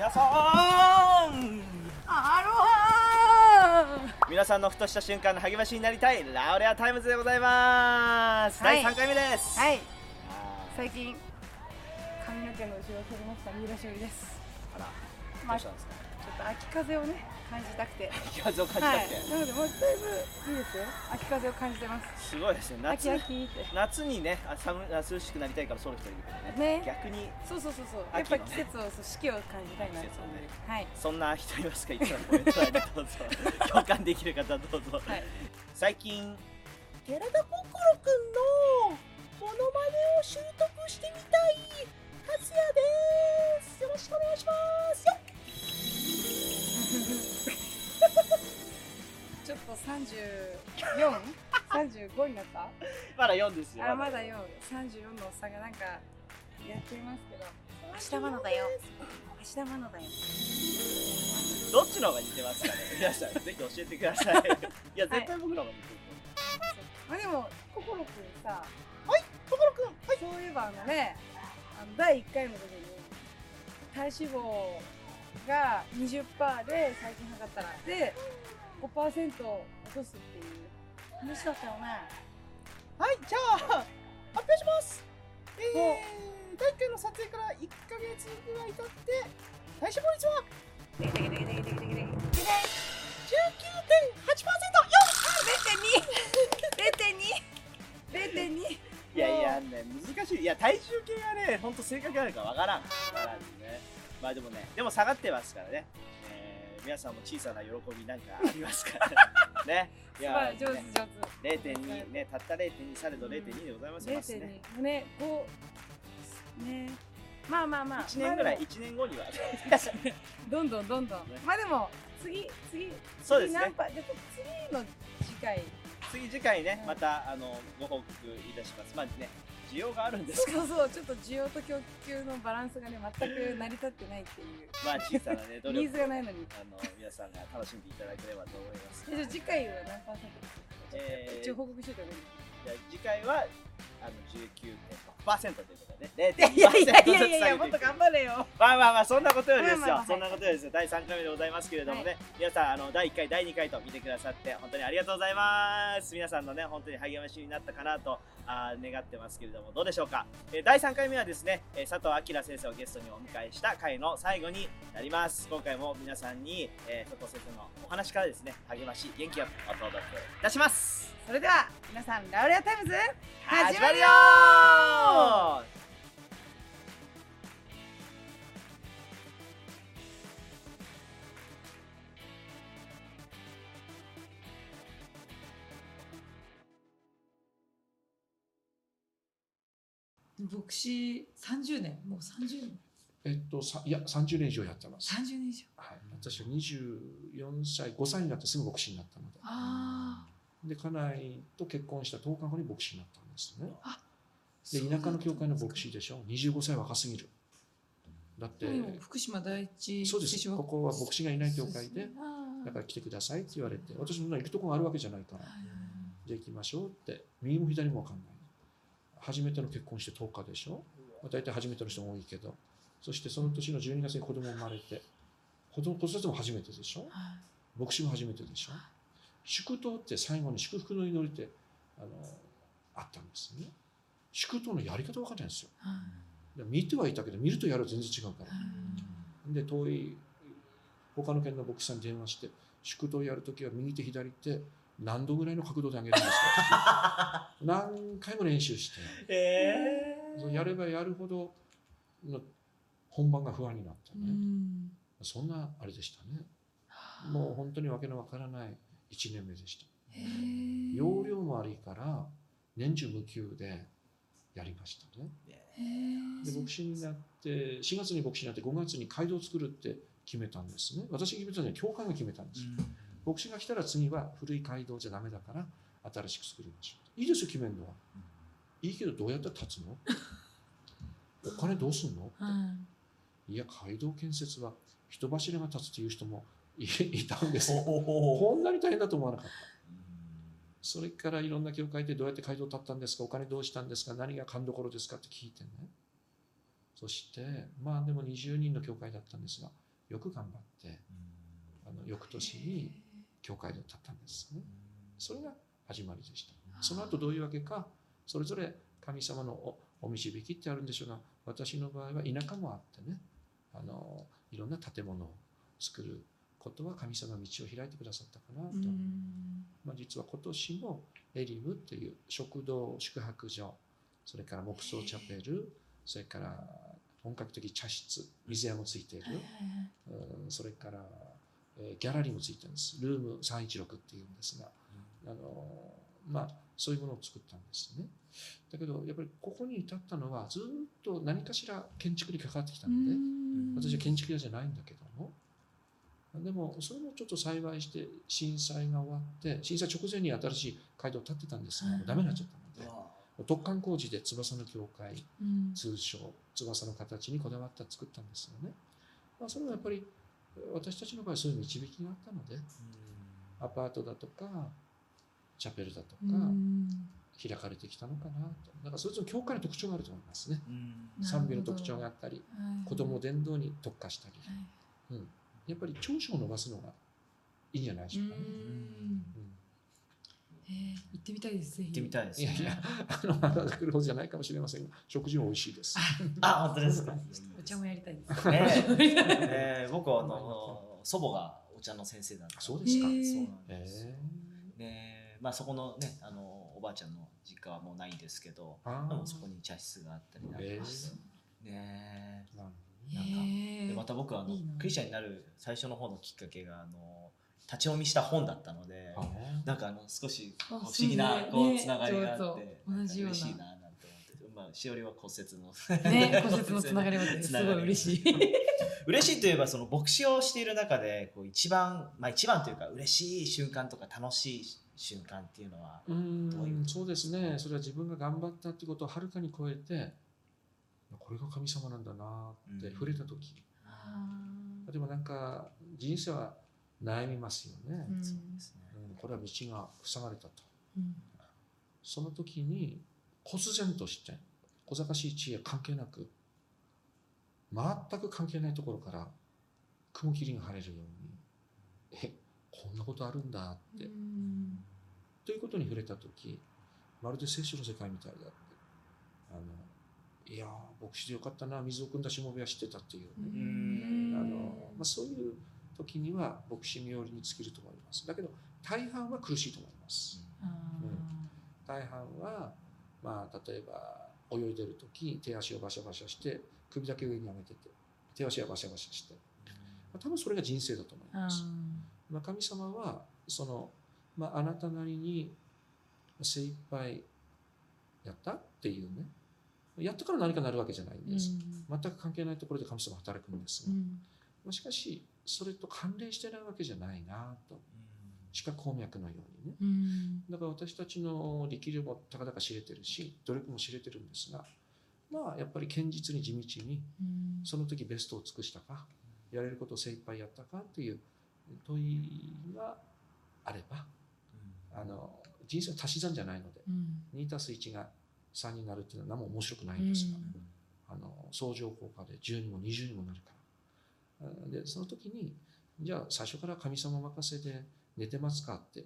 皆さん。アロハ皆さんのふとした瞬間の励ましになりたい Laule'a Times でございます、はい。第3回目です。はい。あ最近髪の毛の後ろを取りました三浦翔です。ーあらまあちょどうしたんですか？っと秋風をね感じたくて。気風を感じたはい。くて、なのでもうだいぶいいですよ。秋風を感じてます。すごいですね。夏夏にねあ寒あ涼しくなりたいから剃る人いるけどね。ね。逆にそうそうそうそう。やっぱり季秋のね節をそう四季を感じたいな。っていう季節をね。はい。そんな人いますか？いつもコメントどうぞ共感できる方どうぞ、はい。最近寺田心くんのモノマネを習得してみたい達也です。よろしくお願いしますちょっと三十四？三十五になった？まだ4ですよ。あまだよ三十四のおっさんがなんかやっていますけど。明日まのだよ。明日まのだよ。どっちの方が似てますかね？皆さんぜひ教えてください。いや絶対僕の方が似てるまあでも心くんさはい心くんはい。そういえばあのねあの第1回の時に体脂肪が20%で最近測ったらで5%落とすっていう。話だったよね。はいじゃあ発表します。えお。ー、第1回の撮影から1ヶ月ぐらい経って体脂肪率は？でけでけでけでけでけでけでけ0.2 0.2いやいやね難しいいや体重計がねほんと正確なのかわからんわからんねまあでもねでも下がってますからね、えー、皆さんも小さな喜びなんかありますから。ね。いやしい上手ね。上0.2ねたった0.2されど0.2でございます手ますね0.2ね5ね。まあまあまあ。1年ぐらいまあで1年後には。も どんどんどんどん、ね。まあでも次次そうですね。次何パじゃあ次の次回次次回ねうんまたあのご報告いたします。まあね需要があるんですけど。そうそうちょっと需要と供給のバランスがね全く成り立ってないっていう。まあ小さなね努ニーズがないのに。あの皆さんが楽しんでいただければと思います。じゃあ次回は何パーセントですか？えー一応報告しといた方がいいじゃあ次回はあの19.6%ということでね。0.2%いやいやいやいやいやもっと頑張れよ。まあまあまあそんなことよりですよ、まあまあまあ。そんなことよりですよ。第3回目でございますけれどもね、皆さんあの第1回第2回と見てくださって本当にありがとうございます皆さんのね本当に励ましになったかなとあー願ってますけれども。どうでしょうか、えー第3回目はですね、えー佐藤明先生をゲストにお迎えした回の最後になります。今回も皆さんに、えー佐藤先生のお話からですね励まし元気をお届けいたします。それでは皆さん Laule'a Times 始まるよ牧師30年。もう30年。えっと、さいや30年以上やってます。30年以上。はい、私は24歳、5歳になってすぐ牧師になったので。あで、家内と結婚した10日後に牧師になったんですね。あで、田舎の教会の牧師でしょ。25歳若すぎる。だって、うん福島第一そうです。ここは牧師がいない教会で、だから来てくださいって言われて、私の行くとこがあるわけじゃないから、はいじゃあ行きましょうって、右も左も分かんない。初めての結婚して10日でしょ。まあ、大体初めての人も多いけど、そしてその年の12月に子供生まれて、子供子育ても初めてでしょ。はい牧師も初めてでしょ。祝祷って最後に祝福の祈りってあのあったんですね。祝祷のやり方分かんないんですよ。はいで見てはいたけど、見るとやると全然違うから。はいで、遠い他の県の牧師さんに電話して、祝祷やるときは右手左手何度ぐらいの角度で上げるんですか 何回も練習して、えそうやればやるほどの本番が不安になったうね。んそんなあれでしたね。もう本当にわけのわからない1年目でした。容量も悪いから年中無休でやりましたね。で牧師になって4月に牧師になって5月に街道を作るって決めたんですね。私が決めたのに教会が決めたんですよ。牧師が来たら次は古い街道じゃダメだから新しく作りましょう。いいですよ決めるのは。いいけどどうやって立つの？お金どうすんの？はいいや街道建設は人柱が立つっていう人もい いたんですよ。こんなに大変だと思わなかった。それからいろんな教会でどうやって街道立ったんですか？お金どうしたんですか？何が勘どころですかって聞いてね。そして、まあでも20人の教会だったんですが、よく頑張ってあの翌年に教会で立ったんです。ねそれが始まりでした。その後どういうわけかそれぞれ神様のおお導きってあるんでしょうが私の場合は田舎もあってねあのいろんな建物を作ることは神様が道を開いてくださったかなと、まあ、実は今年もエリムという食堂宿泊所それから木造チャペルそれから本格的茶室水屋もついている、うんそれから、えーギャラリーもついてるんです。ルーム316っていうんですが、あのまあそういうものを作ったんですね。だけどやっぱりここに至ったのはずっと何かしら建築に関わってきたので、私は建築屋じゃないんだけどもでもそれもちょっと幸いして震災が終わって震災直前に新しい街道を建ってたんですが、もうダメになっちゃったので、突貫工事で翼の教会通称翼の形にこだわった作ったんですよね、まあ、それはやっぱり私たちの場合そういう導きがあったのでアパートだとかチャペルだとか開かれてきたのかなと。だからそれぞれ教会の特徴があると思いますね。賛美の特徴があったり子供伝道に特化したり、うん、やっぱり長所を伸ばすのがいいんじゃないでしょうかね。うん。えー行ってみたいですぜひ。行ってみたいですね。いやいや、あの、まだ来るほどじゃないかもしれませんが、食事も美味しいです。あ本当ですか。お茶もやりたいです。ねえ。ー僕はあの祖母がお茶の先生だったそうですか。そうなんですえでまあそこのねあのおばあちゃんの実家はもうないんですけどでもそこに茶室があったりなんかえして。ねー、なるなんか。でまた僕はあのいいな。クリスチャンになる最初の方のきっかけがあの立ち読みした本だったのでなんかあの少しあ不思議なこうつながりがあって嬉しいななんて思ってまあしおりは骨折の。ね 骨折のつながりもあってすごい嬉しい。嬉しいといえばその牧師をしている中でこう一番まあ一番というか嬉しい瞬間とか楽しい瞬間っていうのはうどういう？んそうですね。それは自分が頑張ったってことをはるかに超えて、これが神様なんだなってうん。触れた時、でもなんか人生は悩みますよね。うん。そうですね。うんこれは道が塞がれたと。うん。その時に忽然として小賢しい知恵関係なく全く関係ないところから雲霧が晴れるようにえこんなことあるんだって、うん。ということに触れた時まるで聖書の世界みたいだってあのいやー牧師でよかったな水を汲んだしもべは知ってたっていう。ね、うん。あのまあ、そういう時には牧師冥利に尽きると思います。だけど大半は苦しいと思います。あ大半は、まあ、例えば泳いでる時手足をバシャバシャして首だけ上に上げてて手足はバシャバシャして、まあ、多分それが人生だと思います。まあ、神様はその、まあ、あなたなりに精一杯やったっていうねやったから何かなるわけじゃないんーです、全く関係ないところで神様は働くんですが、うん。まあ、しかしそれと関連してないわけじゃないなと。地下鉱脈のようにね。うん。だから私たちの力量もたかだか知れてるし努力も知れてるんですがまあやっぱり堅実に地道にうん。その時ベストを尽くしたかやれることを精一杯やったかっていう問いがあればあの人生は足し算じゃないのでうん。2たす1が3になるっていうのは何も面白くないんですが、うん。あの相乗効果で10にも20にもなるから。あでその時にじゃあ最初から神様任せで寝てますかって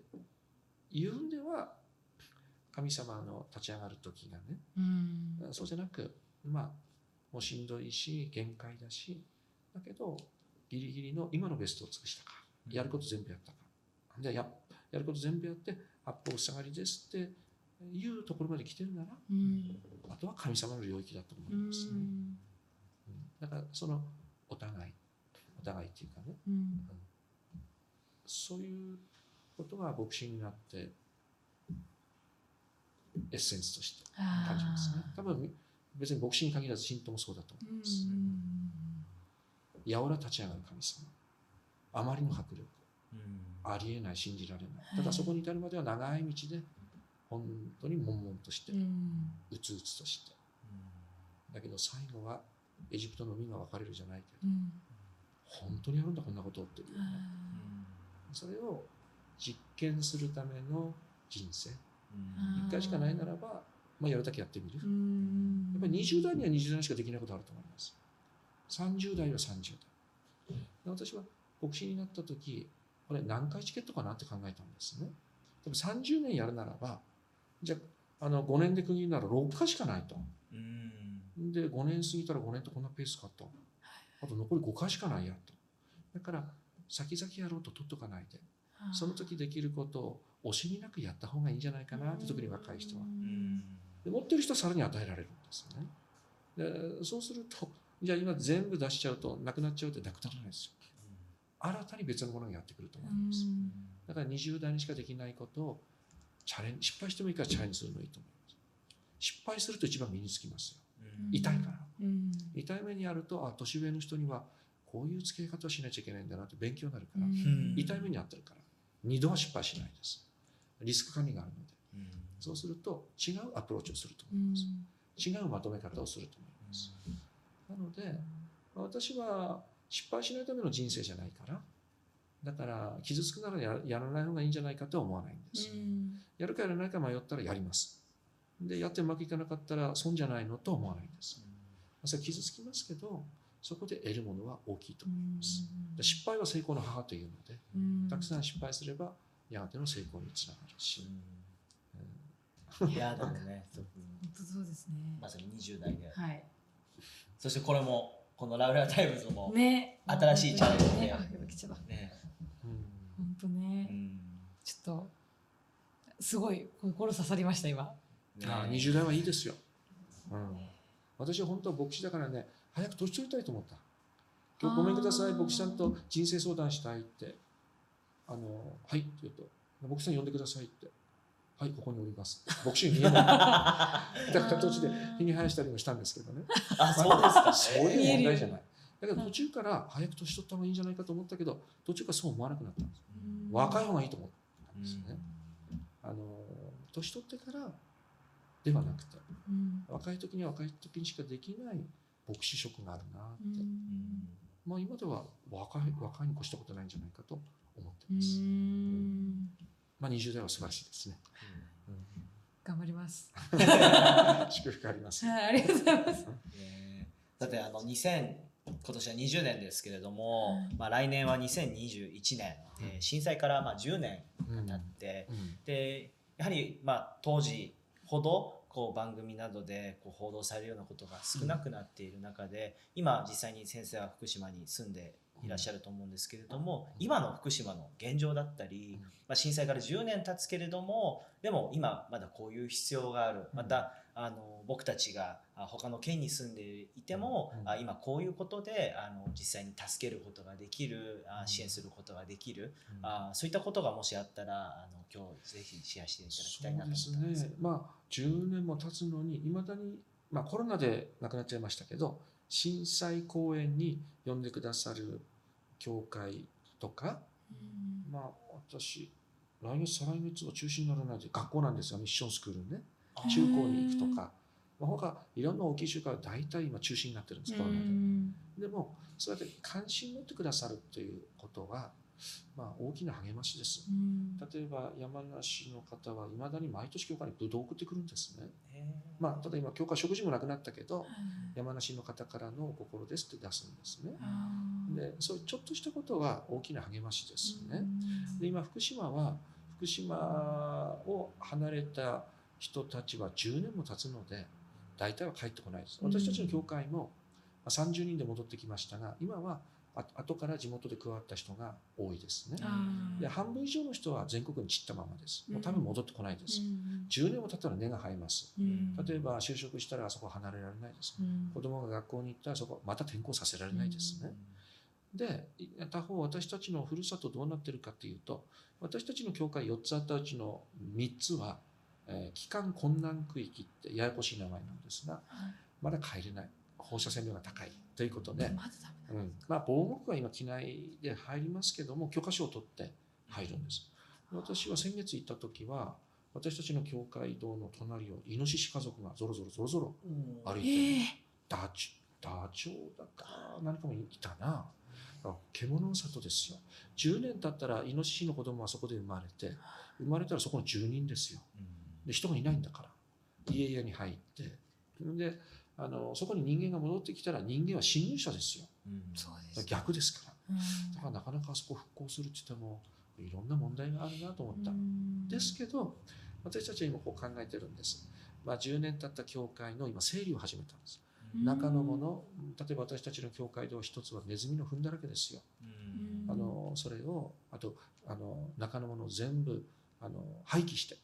言うんでは神様の立ち上がる時がねうん。そうじゃなくまあもうしんどいし限界だしだけどギリギリの今のベストを尽くしたか。やること全部やったか。でややること全部やって八方塞がりですっていうところまで来てるならうん。あとは神様の領域だと思ういますね、ん。うん。だからそのお互いお互いっていうかね。うん。そういうことが牧師になってエッセンスとして感じますね。多分別に牧師に限らず信徒もそうだと思います、やおら立ち上がる神様。あまりの迫力。ありえない信じられない。ただそこに至るまでは長い道で本当に悶々としてうん。うつうつとして。だけど最後はエジプトの海が分かれるじゃないけどうん。本当にあるんだこんなことっていうね。それを実験するための人生。うん一回しかないならば、まあ、やるだけやってみる。う。ん。やっぱり20代には20代にしかできないことあると思います。30代は30代。で私は牧師になった時これ何回チケットかなって考えたんですね。でも30年やるならばじゃああの5年で区切るなら6回しかないと。うん。で5年過ぎたら5年とこんなペースかと。あと残り5回しかないやと。だから先々やろうと取っとかないで。その時できることを惜しみなくやった方がいいんじゃないかなって特に若い人は。うん。で持ってる人はさらに与えられるんですね。でそうすると じゃあ今全部出しちゃうとなくなっちゃうってなくならないですよ。新たに別のものがやってくると思います。だから20代にしかできないことをチャレンジ失敗してもいいからチャレンジするのがいいと思います。失敗すると一番身につきますよ。痛いから。うん。痛い目にあるとあ年上の人にはこういう付け方をしなきゃいけないんだなって勉強になるから、ん。痛い目にあってるから。二度は失敗しないです。リスク管理があるので。うん。そうすると違うアプローチをするとう思います、ん。違うまとめ方をすると思います、なのでまあ私は失敗しないための人生じゃないからだから傷つくならややらない方がいいんじゃないかとは思わないんです、やるかやらないか迷ったらやります。でやってうまくいかなかったら損じゃないのとは思わないんです。それは傷つきますけどそこで得るものは大きいと思います。で失敗は成功の母というのでたくさん失敗すればやがての成功につながるし、うん。いやでもね そうですね。まさに20代で。はい。そしてこれもこの Laule'a Times もね。新しいチャレンジでね。あ来ちゃった。ね。うん本当うねん。ちょっとすごい心刺さりました今。ね。ああ20代はいいですよ、うん、私は本当は牧師だからね早く年取りたいと思った。今日ごめんください牧師さんと人生相談したいって。あのはいって言うと牧師さん呼んでくださいってはいここにおります。牧師に見えない。だから途中で日に生やしたりもしたんですけどね。あそうですか。そういう問題じゃい。ないだけど途中から早く年取った方がいいんじゃないかと思ったけど途中からそう思わなくなったんです。若い方がいいと思ったんですね、あの年取ってからではなくてうん。若い時には若い時にしかできない牧師職があるなって、うん。まあ今では若い若いに越したことないんじゃないかと思ってうます、んまあ20代は素晴らしいですね、頑張ります。祝福あります、はいありがとうございます。ね。だってあの2000今年は20年ですけれども、はい。まあ、来年は2021年、えー震災からまあ10年うん経って、うん。でやはりまあ当時ほどこう番組などでこう報道されるようなことが少なくなっている中で、今実際に先生は福島に住んでいらっしゃると思うんですけれども、今の福島の現状だったり、まあ、震災から10年経つけれどもでも今まだこういう必要がある。またあの僕たちがあ他の県に住んでいても、う今こういうことであの実際に助けることができる支援することができる、うん。あそういったことがもしあったらあの今日ぜひシェアしていただきたいなと思ったんですそうですね。まあ10年も経つのにいまだに、まあ、コロナで亡くなっちゃいましたけど震災公演に呼んでくださる教会とかまあ私来月再来月は中止にならないで学校なんですがミッションスクールね。あ中高に行くとか、まあ、他いろんな大きい集会は大体今中止になってるんですコロナで。でもそうやって関心持ってくださるということは、まあ、大きな励ましです。例えば山梨の方はいまだに毎年教会にブドウを送ってくるんですね。まあ、ただ今教会食事もなくなったけど山梨の方からのお心ですって出すんですね。でそういうちょっとしたことは大きな励ましですね。で今福島は福島を離れた人たちは10年も経つので大体は帰ってこないですうん私たちの教会もまあ30人で戻ってきましたが今はあ後から地元で加わった人が多いですね。で半分以上の人は全国に散ったままです。もう多分戻ってこないです。10年も経ったら根が生えます。例えば就職したらそこ離れられないです。子供が学校に行ったらそこまた転校させられないですね、で他方私たちのふるさとどうなってるかっていうと私たちの教会4つあったうちの3つは、えー帰還困難区域ってややこしい名前なんですがまだ帰れない。放射線量が高いということで、まだダメうん。まあ、防護服は今機内で入りますけども許可証を取って入るんです。私は先月行った時は私たちの教会堂の隣をイノシシ家族がぞろぞろぞろぞろ歩いてダチダチョウだか何かもいたな。あ獣の里ですよ。10年経ったらイノシシの子供はそこで生まれて生まれたらそこの住人ですよ。で人がいないんだから家々に入って。であのそこに人間が戻ってきたら人間は侵入者ですよそうです逆ですからだからなかなかあそこ復興するって言ってもいろんな問題があるなと思った。ですけど私たちは今こう考えてるんです。まあ、10年経った教会の今整理を始めたんです。中のもの例えば私たちの教会では一つはネズミの糞だらけですよ。うんあのそれをあとあの中のものを全部あの廃棄して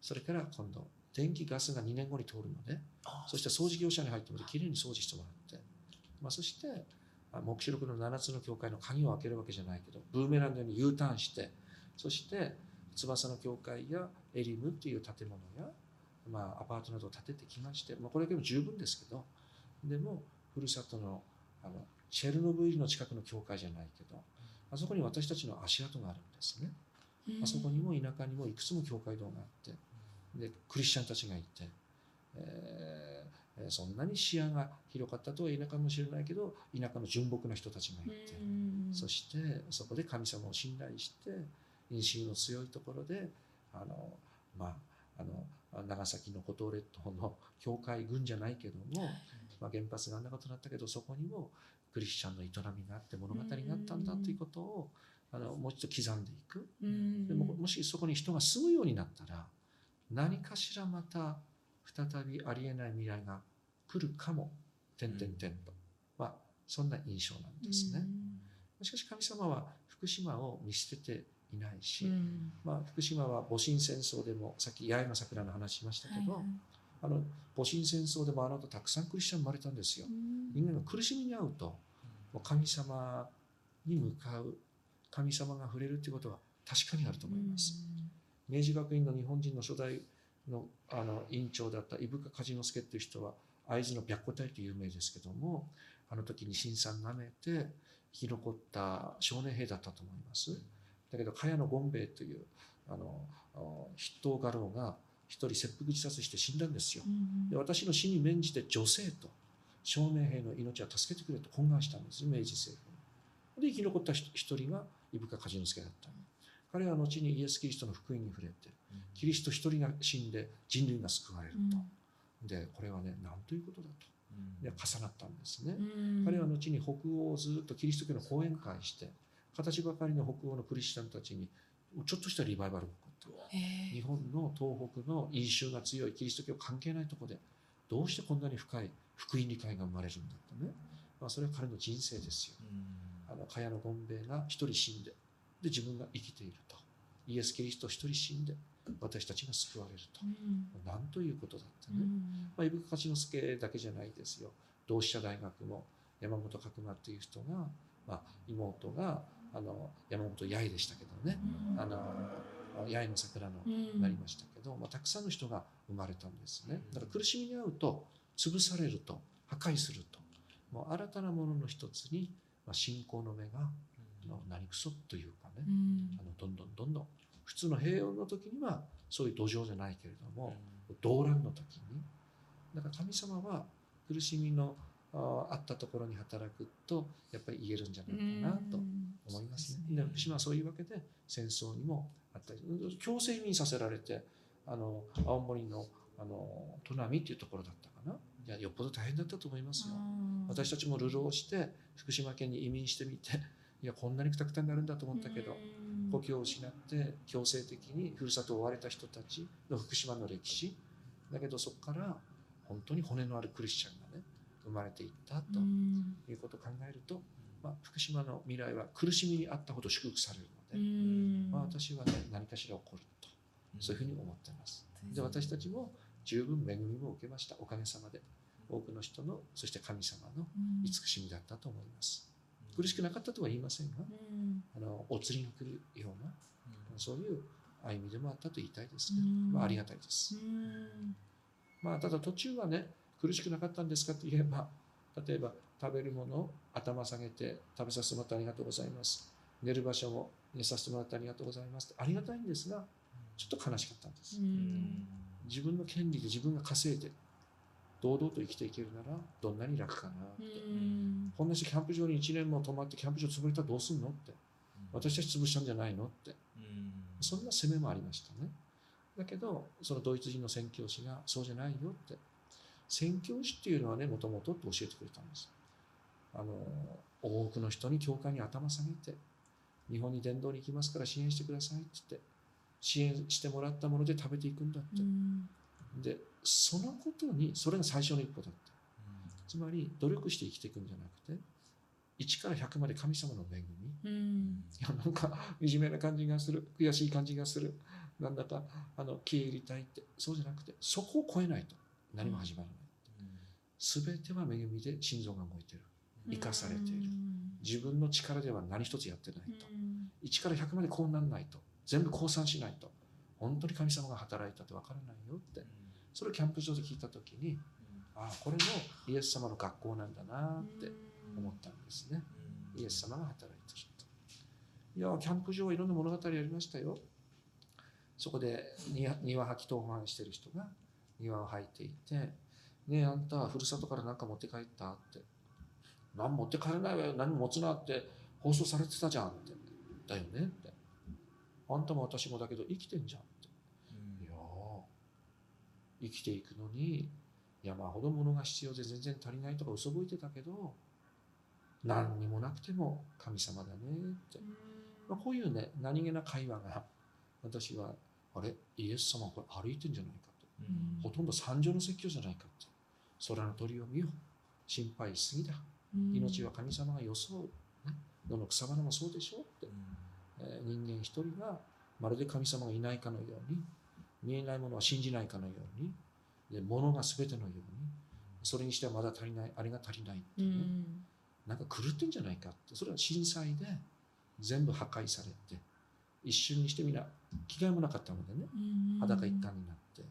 それから今度電気ガスが2年後に通るのであそして掃除業者に入ってもきれいに掃除してもらって、まあ、そしてあ黙示録の7つの教会の鍵を開けるわけじゃないけどブーメランのように U ターンしてそして翼の教会やエリムっていう建物や、まあ、アパートなどを建ててきまして、まあ、これだけでも十分ですけどでもふるさとのあのチェルノブイリの近くの教会じゃないけどあそこに私たちの足跡があるんですね。あそこにも田舎にもいくつも教会堂があってでクリスチャンたちがいて、えーえーそんなに視野が広かったとは言えないかもしれないけど田舎の純朴な人たちがいて、そしてそこで神様を信頼して因習の強いところであの、まあ、あの長崎の五島列島の教会軍じゃないけども、まあ、原発があんなことになったけどそこにもクリスチャンの営みがあって物語があったんだということをあのもう一度刻んでいく。でももしそこに人が住むようになったら何かしらまた再びありえない未来が来るかも。点々点と、まあそんな印象なんですね。しかし神様は福島を見捨てていないし、まあ、福島は戊辰戦争でもさっき八重の桜の話しましたけど、あの戊辰戦争でもあの後たくさんクリスチャン生まれたんですよ。人間が苦しみに遭うともう神様に向かう神様が触れるということは確かにあると思います。明治学院の日本人の初代のあの院長だった伊深梶之助っていう人は会津の白虎隊と有名ですけどもあの時に新さん舐めて生き残った少年兵だったと思います。だけど茅野権兵衛というあの筆頭家老が一人切腹自殺して死んだんですよ。で私の死に免じて女性と少年兵の命は助けてくれと懇願したんです明治政府に。で生き残った一一人が伊深梶之助だった。彼は後にイエス・キリストの福音に触れてキリスト一人が死んで人類が救われると。でこれはね何ということだと。で重なったんですね。彼は後に北欧をずっとキリスト教の講演会して形ばかりの北欧のクリスチャンたちにちょっとしたリバイバルが起こった。日本の東北の印象が強いキリスト教関係ないところでどうしてこんなに深い福音理解が生まれるんだとね、まあ、それは彼の人生ですよ。あの茅野権兵衛が一人死んでで自分が生きていると。イエス・キリスト一人死んで私たちが救われると、なんということだってね、まあ、伊深勝之助だけじゃないですよ。同志社大学も山本角馬っていう人が、まあ、妹があの山本八重でしたけどね、あの八重の桜のなりましたけど、まあ、たくさんの人が生まれたんですね。だから苦しみに遭うと潰されると破壊すると。もう新たなものの一つに、まあ、信仰の目があの何くそというかね、あのどんどんどんどん普通の平穏の時にはそういう土壌じゃないけれども、動乱の時にだから神様は苦しみのああったところに働くとやっぱり言えるんじゃないかなと思いますね。で福島はそういうわけで戦争にもあったり強制移民させられてあの青森のあの砺波っていうところだったかな。いやよっぽど大変だったと思いますよ。私たちも流浪して福島県に移民してみていやこんなにくたくたになるんだと思ったけど故郷を失って強制的にふるさとを追われた人たちの福島の歴史だけどそこから本当に骨のあるクリスチャンがね生まれていったということを考えると、まあ、福島の未来は苦しみにあったほど祝福されるので、まあ、私はね何かしら起こるとそういうふうに思っています。で私たちも十分恵みも受けましたおかげさまで。多くの人のそして神様の慈しみだったと思います。苦しくなかったとは言いませんが、あのお釣りが来るようなそういう歩みでもあったと言いたいですね。まあ、ありがたいです。まあ、ただ途中はね、苦しくなかったんですかと言えば、例えば食べるものを頭下げて食べさせてもらってありがとうございます。寝る場所も寝させてもらってありがとうございます。ありがたいんですが、ちょっと悲しかったんです。自分の権利で自分が稼いで、堂々と生きていけるなら、どんなに楽かなって。こんな人キャンプ場に1年も泊まってキャンプ場潰れたらどうすんのって。私たち潰したんじゃないのって。そんな責めもありましたね。だけど、そのドイツ人の宣教師が、そうじゃないよって。宣教師っていうのはね、もともとって教えてくれたんです。あの、多くの人に教会に頭下げて日本に伝道に行きますから支援してくださいって言って支援してもらったもので食べていくんだって、でそのことにそれが最初の一歩だった。つまり努力して生きていくんじゃなくて1から100まで神様の恵み。うん。いやなんか惨めな感じがする。悔しい感じがする。なんだかあの消え入りたいって。そうじゃなくてそこを超えないと。何も始まらない、全ては恵みで心臓が動いてる。生かされている。自分の力では何一つやってないと、1から100までこうなんないと。全部降参しないと。本当に神様が働いたってわからないよってそれをキャンプ場で聞いた時にああこれもイエス様の学校なんだなって思ったんですね。イエス様が働いてるといやキャンプ場はいろんな物語ありましたよ。そこで庭庭履き当番してる人が庭を履いていて「ねえあんたふるさとから何か持って帰った?」って「何持って帰れないわよ。何も持つな」って放送されてたじゃんって「だよね」って「あんたも私もだけど生きてんじゃん」生きていくのに山ほど物が必要で全然足りないとか嘘吹いてたけど何にもなくても神様だねって、まあ、こういうね何気な会話が私はあれイエス様これ歩いてんじゃないかと。ほとんど三条の説教じゃないかと。空の鳥を見よ心配しすぎだ。命は神様が装う、ね、どの草花もそうでしょって、えー人間一人がまるで神様がいないかのように見えないものは信じないかのようにで物が全てのようにそれにしてはまだ足りないあれが足りないっていうね、なんか狂ってんじゃないかって。それは震災で全部破壊されて一瞬にしてみんな着替えもなかったのでね。裸一貫になって。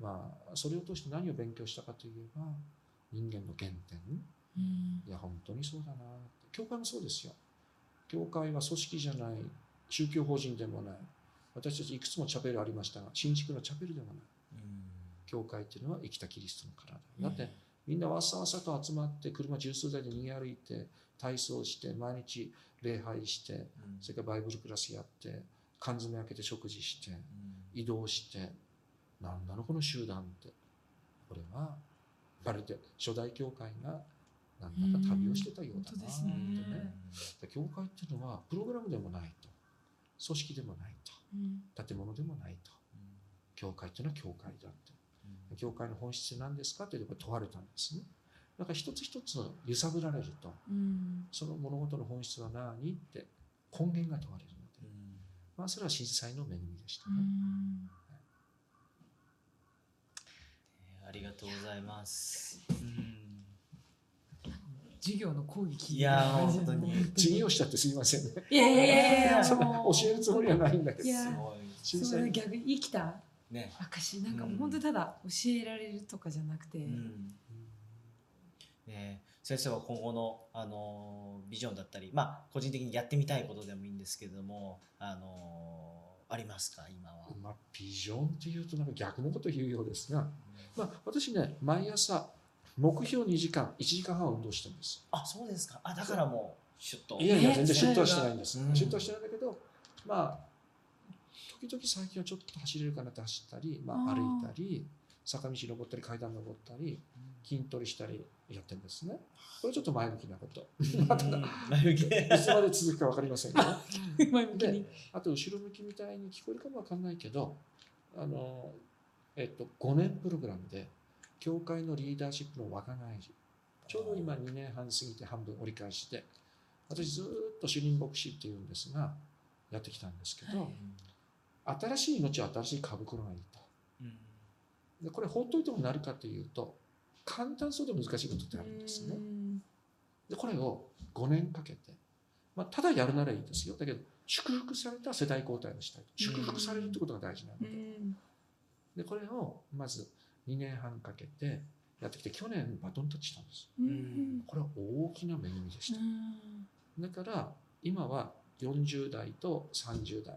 まあそれを通して何を勉強したかといえば人間の原点。いや本当にそうだなって。教会もそうですよ。教会は組織じゃない。宗教法人でもない私たちいくつもチャペルありましたが新築のチャペルでもない。教会っていうのは生きたキリストの体。だってみんなわさわさと集まって車十数台で逃げ歩いて体操して毎日礼拝してそれからバイブルクラスやって缶詰開けて食事して移動して何なのこの集団って。これはまるで初代教会が何だか旅をしてたようだなってね。で教会っていうのはプログラムでもないと。組織でもないと建物でもないと。教会っていうのは教会だって。教会の本質何ですかというところ問われたんですね。だから一つ一つ揺さぶられるとその物事の本質は何って根源が問われるので。まあそれは震災の恵みでしたね、ありがとうございます。授業の講義聞いやー本当に。授業しちゃってすいませんね。いやいやいやいや 教えるつもりはないんだけど。いやすごい。逆に生きたね。証なんか本当にただ教えられるとかじゃなくて、うん。ね先生は今後の、あのビジョンだったり、まあ、個人的にやってみたいことでもいいんですけれども、あのありますか今は？まあ、ビジョンっていうとなんか逆のこと言うようですが、まあ、私ね毎朝目標2時間1時間半運動してるんです。あそうですか。あだからもうシュッと。いやいやえ全然シュッとはしてないんです、うんシュッとはしてないんだけどまあ時々最近はちょっと走れるかなって走ったり、まあ、歩いたり坂道登ったり階段登ったり筋トレしたりやってるんですね。これちょっと前向きなこと。まあただい前向き。つまで続くか分かりませんけど 前向きに。あと後ろ向きみたいに聞こえるかもわかんないけどあの、えっと、5年プログラムで教会のリーダーシップの若返りちょうど今2年半過ぎて半分折り返して私ずーっと主任牧師っていうんですがやってきたんですけど、はい。新しい命は新しい株袋がいいと。でこれ放っといてもなるかというと簡単そうで難しいことってあるんですね。でこれを5年かけて、まあ、ただやるならいいですよ。だけど祝福された世代交代をしたいと。祝福されるってことが大事なので,、でこれをまず2年半かけてやってきて去年バトンタッチしたんですん。これは大きな恵みでした、だから今は40代と30代。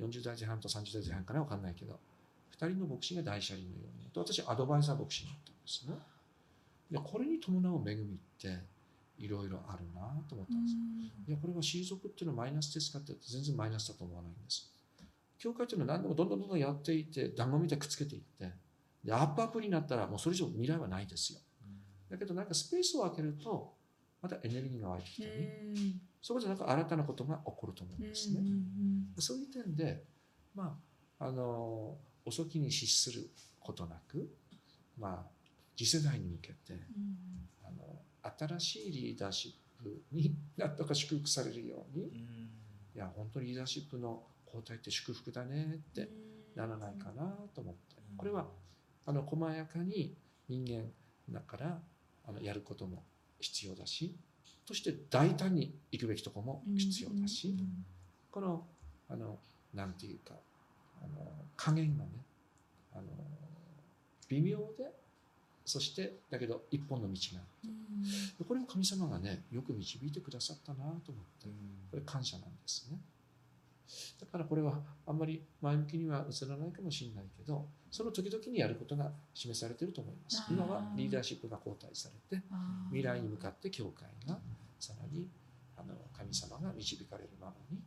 40代前半と30代前半かな分かんないけど。2人の牧師が大車輪のようにと私アドバイザー牧師になったんですね。でこれに伴う恵みっていろいろあるなと思ったんです。いやこれは退くっていうのはマイナスですかって言って全然マイナスだと思わないんです。教会っていうのは何でもどんどんどんどんやっていって団子みたいにくっつけていってでアップアップになったらもうそれ以上未来はないですよ。だけどなんかスペースを空けるとまたエネルギーが湧いてきたり、うんそこでなんか新たなことが起こると思うんですね。そういう点で、まあ、あの遅きに失することなく、まあ、次世代に向けてあの新しいリーダーシップになんとか祝福されるように、いや本当にリーダーシップの交代って祝福だねってならないかなと思って。これはあの細やかに人間だからあのやることも必要だしそして大胆に行くべきとこも必要だし、このあのなんていうかあの加減がねあの微妙でそしてだけど一本の道があってこれを神様がねよく導いてくださったなと思ってこれ感謝なんですねだからこれはあんまり前向きには映らないかもしれないけどその時々にやることが示されていると思います。今はリーダーシップが交代されて未来に向かって教会がさらにあの神様が導かれるままに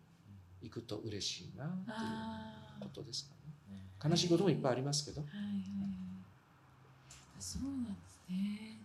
行くと嬉しいなということですかね。悲しいこともいっぱいありますけど、はいはいはい。そうなんですね。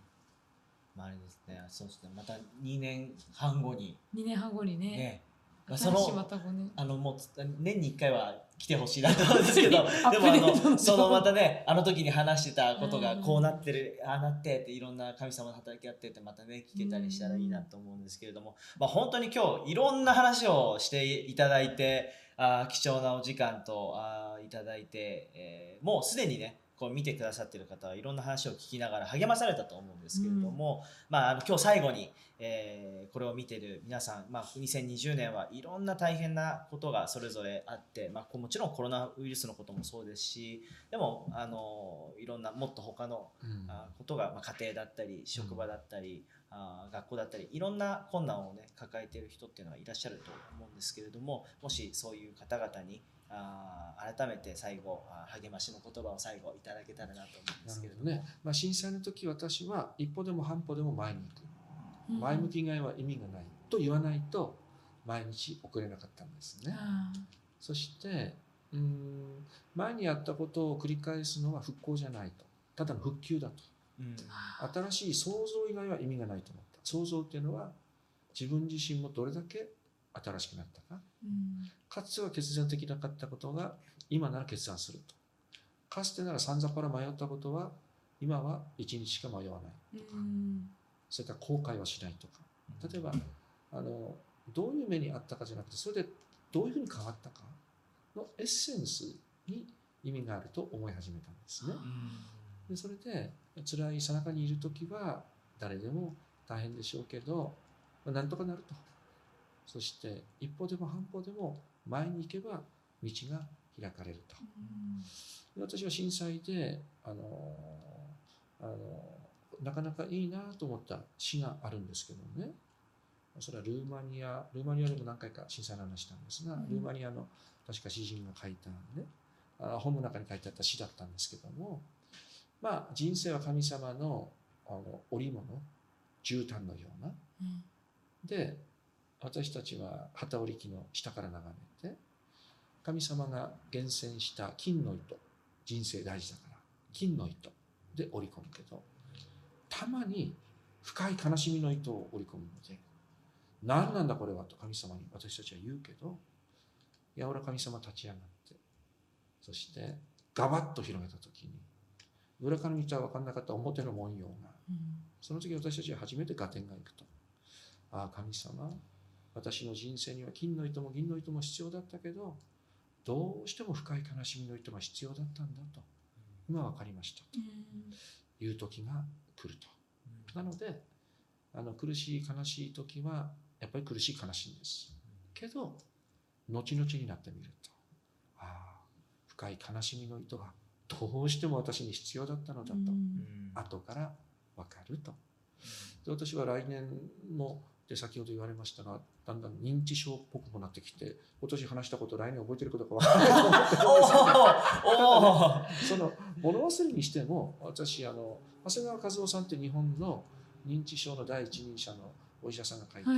まあ、あれですね、そうですね、また2年半後に。2年半後にね。ね、まあその、た5年あの、もうつ、年に1回は来てほしいなと思うんですけど、でもあのの、そのまたね、あの時に話してたことがうんこうなってる、ああなってっていろんな神様の働きあってってまたね、聞けたりしたらいいなと思うんですけれども、まあ本当に今日いろんな話をしていただいて、あー貴重なお時間とあーいただいて、えーもうすでにね、こう見てくださっている方はいろんな話を聞きながら励まされたと思うんですけれども、まあ、あの今日最後に、えーこれを見てる皆さん、まあ、2020年はいろんな大変なことがそれぞれあって、まあ、こもちろんコロナウイルスのこともそうですしでもあのいろんなもっと他のうん。あことが、まあ、家庭だったり職場だったり、あ学校だったりいろんな困難をね抱えている人っていうのがいらっしゃると思うんですけれどももしそういう方々にあー改めて最後励ましの言葉を最後いただけたらなと思うんでなすけれども。ね、まあ、震災の時私は一歩でも半歩でも前に行く。前向き以外は意味がないと言わないと毎日送れなかったんですね。あそしてうーん前にやったことを繰り返すのは復興じゃないと。ただの復旧だと。うん。新しい創造以外は意味がないと思った。創造っていうのは自分自身もどれだけ新しくなったか。うんかつては決断できなかったことが今なら決断すると。かつてならさんざっぱら迷ったことは今は一日しか迷わない。うん。それから後悔はしないとか。例えばあのどういう目にあったかじゃなくてそれでどういうふうに変わったかのエッセンスに意味があると思い始めたんですね。でそれで辛いさなかにいる時は誰でも大変でしょうけどまあなんとかなるとそして一歩でも半歩でも前に行けば道が開かれると。で私は震災であのあのなかなかいいなと思った詩があるんですけどね。それはルーマニアルーマニアでも何回か震災の話したんですが、うん。ルーマニアの確か詩人が書いたね。あ本の中に書いてあった詩だったんですけどもまあ人生は神様のあの織物絨毯のような。うん。で私たちは旗織り機の下から眺めて神様が厳選した金の糸人生大事だから金の糸で織り込むけどたまに深い悲しみの糸を織り込むので何なんだこれはと神様に私たちは言うけどいや俺は神様立ち上がってそしてガバッと広げた時に裏から見たら分かんなかった表の文様がうんその時私たちは初めて合点がいくと。ああ、神様、私の人生には金の糸も銀の糸も必要だったけど、どうしても深い悲しみの糸が必要だったんだと。今分かりましたという時が来ると。なので、あの苦しい悲しい時は、やっぱり苦しい悲しいんです。けど、後々になってみると、ああ、深い悲しみの糸がどうしても私に必要だったのだと。後から分かると。で私は来年もで先ほど言われましたがだんだん認知症っぽくもなってきて今年話したこと来年覚えてることか分からないと思ってその物忘れにしても私あの長谷川和夫さんって日本の認知症の第一人者のお医者さんが書いた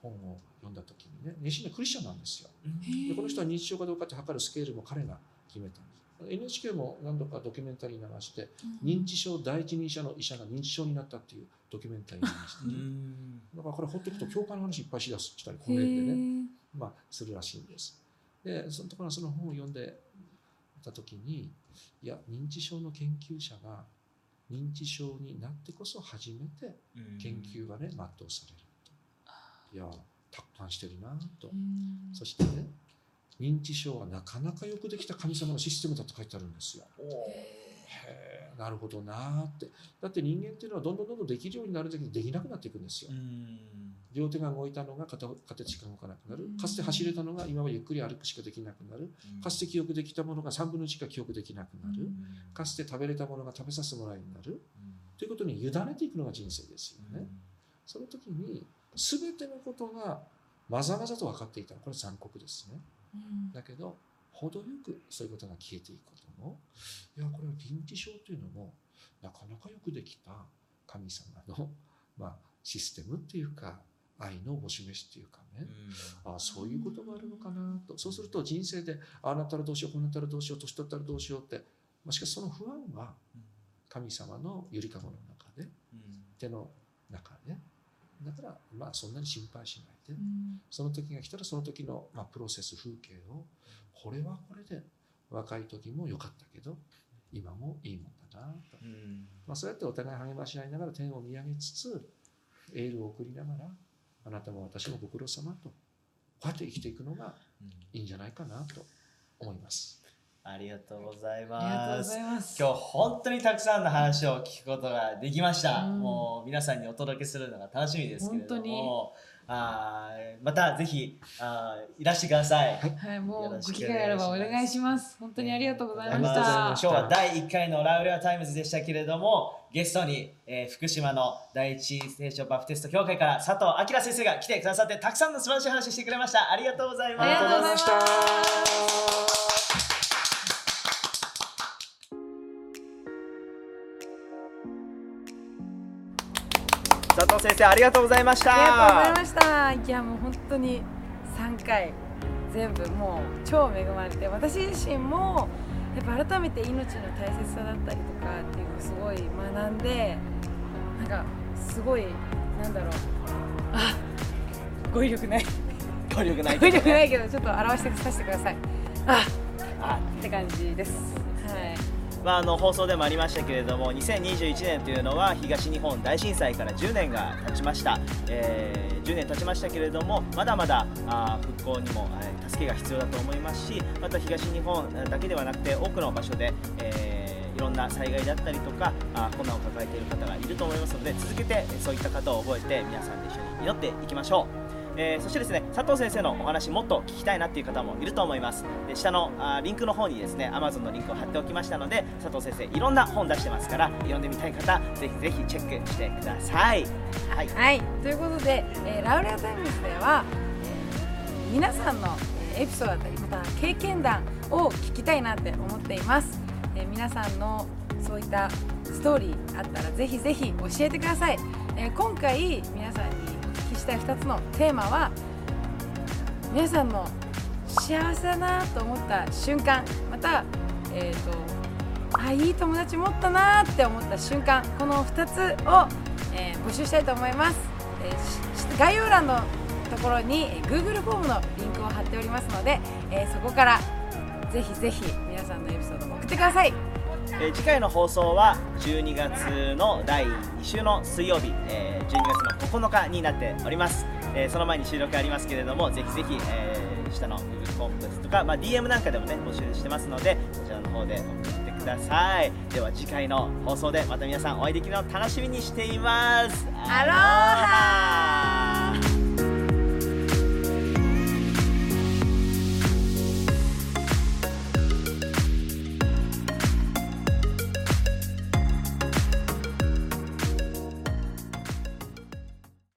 本を読んだ時にね熱心なクリスチャンなんですよ。はいでこの人は認知症かどうかって測るスケールも彼が決めたんです。NHK も何度かドキュメンタリー流して認知症第一人者の医者が認知症になったっていうドキュメンタリーにして、うん。だからこれほっとくと教会の話いっぱいしだすしたりこの辺でね、まあ、するらしいんです。でそのところその本を読んでた時にいや認知症の研究者が認知症になってこそ初めて研究がね全うされると。いや達観してるなと。そしてね認知症はなかなかよくできた神様のシステムだと書いてあるんですよ。へえなるほどなーって。だって人間っていうのはどんどんどんどんできるようになるんだけどできなくなっていくんですよ。両手が動いたのが片片手しか動かなくなる。かつて走れたのが今はゆっくり歩くしかできなくなる。かつて記憶できたものが3分の1しか記憶できなくなる。かつて食べれたものが食べさせてもらえになる。ということに委ねていくのが人生ですよね。その時に全てのことがまざまざと分かっていたこれ残酷ですね。だけど程よくそういうことが消えていくこともいやこれは認知症というのもなかなかよくできた神様の、まあ、システムっていうか愛のお示しっていうかね、ああそういうことがあるのかなと。そうすると人生でああなったらどうしようこうなったらどうしよう年取ったらどうしようって、まあ、しかしその不安は神様のゆりかごの中で手の中でだからまあそんなに心配しないで、その時が来たらその時の、まあ、プロセス風景をこれはこれで若い時も良かったけど今もいいもんだなと、まあ、そうやってお互い励まし合いながら天を見上げつつエールを送りながらあなたも私もご苦労様とこうやって生きていくのがいいんじゃないかなと思います。ありがとうございます。ます。今日本当にたくさんの話を聞くことができました、うん。もう皆さんにお届けするのが楽しみですけれども。あーまたぜひあーいらしてください、はい、もうご機会あればお願いします。本当にありがとうございました。し。今日は第1回の Laule'a Times でしたけれどもゲストに、えー福島の第一聖書バプテスト教会から佐藤明先生が来てくださってたくさんの素晴らしい話してくれました。ありがとうございます。ありがとうございました佐藤先生ありがとうございました。ありがとうございました。いやもう本当に3回全部もう超恵まれて私自身もやっぱ改めて命の大切さだったりとかっていうのをすごい学んでなんかすごいなんだろう。あ語彙力ない。協力ない語彙力ないけどちょっと表してさせてください。ああって感じです。はいまあ、あの放送でもありましたけれども2021年というのは東日本大震災から10年が経ちました、えー10年経ちましたけれどもまだまだあ復興にも、えー助けが必要だと思いますしまた東日本だけではなくて多くの場所で、えーいろんな災害だったりとかあ困難を抱えている方がいると思いますので続けてそういった方を覚えて皆さんで一緒に祈っていきましょう。えーそしてですね佐藤先生のお話もっと聞きたいなっていう方もいると思います。で下のあリンクの方にですね Amazon のリンクを貼っておきましたので佐藤先生いろんな本出してますから読んでみたい方ぜひぜひチェックしてください。はい。はい、ということで、えーラウレアタイムズでは、えー皆さんのエピソードだったりまた経験談を聞きたいなって思っています、えー皆さんのそういったストーリーあったらぜひぜひ教えてください、えー今回皆さんにしたい2つのテーマは皆さんの幸せだなと思った瞬間またえっ、とあいい友達持ったなって思った瞬間この2つを、えー募集したいと思います、えー概要欄のところに Google フォームのリンクを貼っておりますので、えーそこからぜひぜひ皆さんのエピソードを送ってください。え次回の放送は12月の第2週の水曜日、え12月の9日になっております、えその前に収録ありますけれどもぜひぜひ、え下の Google フォームですとか、まあ、DM なんかでもね募集してますのでそちらの方で送ってください。では次回の放送でまた皆さんお会いできるのを楽しみにしています。アローハ